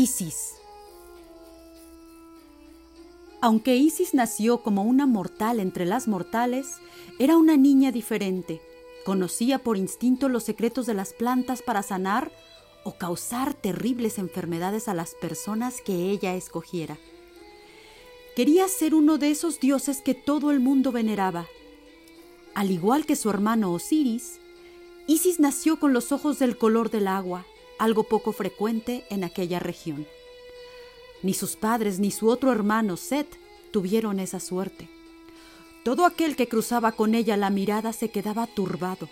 Isis Aunque Isis nació como una mortal entre las mortales, era una niña diferente. Conocía por instinto los secretos de las plantas para sanar o causar terribles enfermedades a las personas que ella escogiera. Quería ser uno de esos dioses que todo el mundo veneraba. Al igual que su hermano Osiris, Isis nació con los ojos del color del agua, algo poco frecuente en aquella región. Ni sus padres ni su otro hermano Set tuvieron esa suerte. Todo aquel que cruzaba con ella la mirada se quedaba turbado.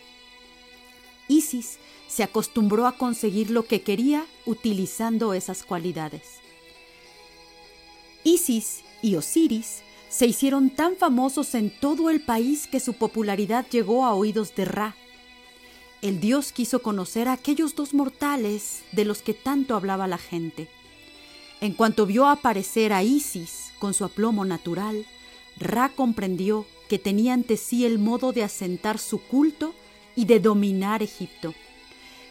Isis se acostumbró a conseguir lo que quería utilizando esas cualidades. Isis y Osiris se hicieron tan famosos en todo el país que su popularidad llegó a oídos de Ra. El dios quiso conocer a aquellos dos mortales de los que tanto hablaba la gente. En cuanto vio aparecer a Isis con su aplomo natural, Ra comprendió que tenía ante sí el modo de asentar su culto y de dominar Egipto.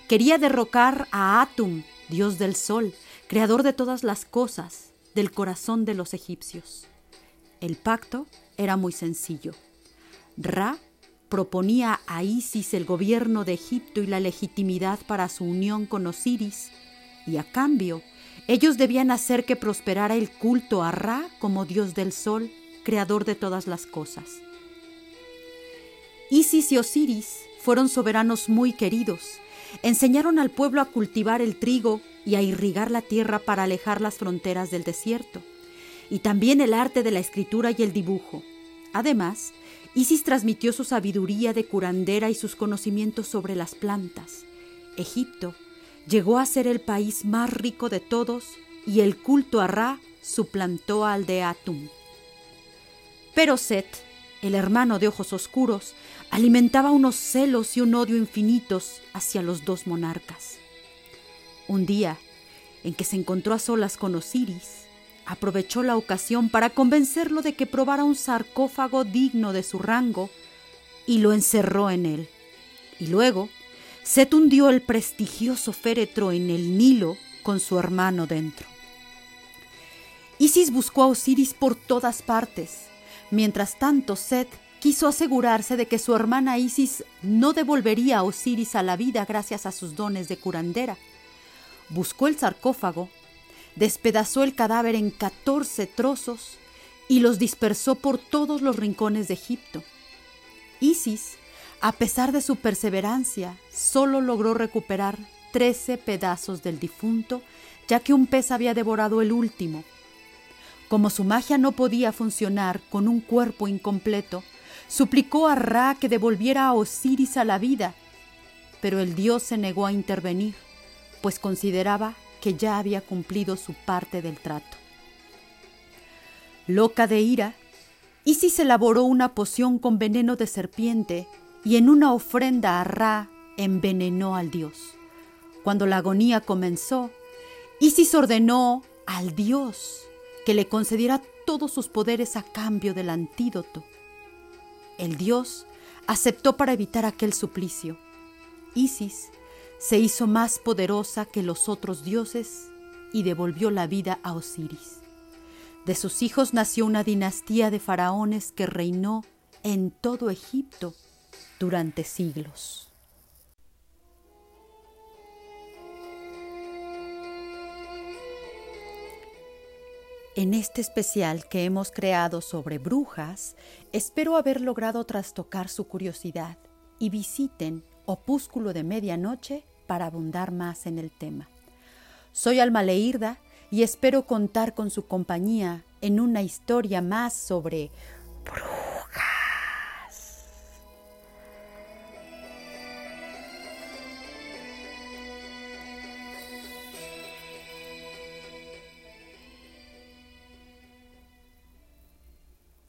Quería derrocar a Atum, dios del sol, creador de todas las cosas, del corazón de los egipcios. El pacto era muy sencillo. Ra proponía a Isis el gobierno de Egipto y la legitimidad para su unión con Osiris, y a cambio ellos debían hacer que prosperara el culto a Ra como dios del sol, creador de todas las cosas. Isis y Osiris fueron soberanos muy queridos. Enseñaron al pueblo a cultivar el trigo y a irrigar la tierra para alejar las fronteras del desierto, y también el arte de la escritura y el dibujo. Además, Isis transmitió su sabiduría de curandera y sus conocimientos sobre las plantas. Egipto llegó a ser el país más rico de todos y el culto a Ra suplantó al de Atum. Pero Set, el hermano de ojos oscuros, alimentaba unos celos y un odio infinitos hacia los dos monarcas. Un día, en que se encontró a solas con Osiris, aprovechó la ocasión para convencerlo de que probara un sarcófago digno de su rango y lo encerró en él. Y luego, Set hundió el prestigioso féretro en el Nilo con su hermano dentro. Isis buscó a Osiris por todas partes. Mientras tanto, Set quiso asegurarse de que su hermana Isis no devolvería a Osiris a la vida gracias a sus dones de curandera. Buscó el sarcófago, despedazó el cadáver en catorce trozos y los dispersó por todos los rincones de Egipto. Isis a pesar de su perseverancia, solo logró recuperar trece pedazos del difunto, ya que un pez había devorado el último. Como su magia no podía funcionar con un cuerpo incompleto, suplicó a Ra que devolviera a Osiris a la vida, pero el dios se negó a intervenir, pues consideraba que ya había cumplido su parte del trato. Loca de ira, Isis elaboró una poción con veneno de serpiente y en una ofrenda a Ra envenenó al dios. Cuando la agonía comenzó, Isis ordenó al dios que le concediera todos sus poderes a cambio del antídoto. El dios aceptó para evitar aquel suplicio. Isis se hizo más poderosa que los otros dioses y devolvió la vida a Osiris. De sus hijos nació una dinastía de faraones que reinó en todo Egipto durante siglos. En este especial que hemos creado sobre brujas, espero haber logrado trastocar su curiosidad y visiten Opúsculo de Medianoche para abundar más en el tema. Soy Alma Leirda y espero contar con su compañía en una historia más sobre.